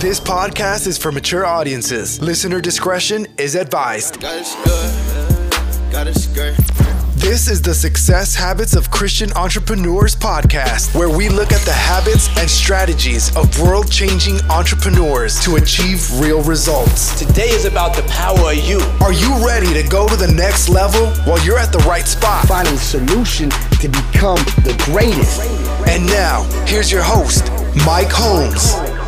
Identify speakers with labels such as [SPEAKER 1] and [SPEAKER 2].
[SPEAKER 1] This podcast is for mature audiences. Listener discretion is advised. This is the Success Habits of Christian Entrepreneurs podcast, where we look at the habits and strategies of world changing entrepreneurs to achieve real results.
[SPEAKER 2] Today is about the power of you.
[SPEAKER 1] Are you ready to go to the next level while you're at the right spot?
[SPEAKER 3] finding solution to become the greatest.
[SPEAKER 1] And now, here's your host, Mike Holmes.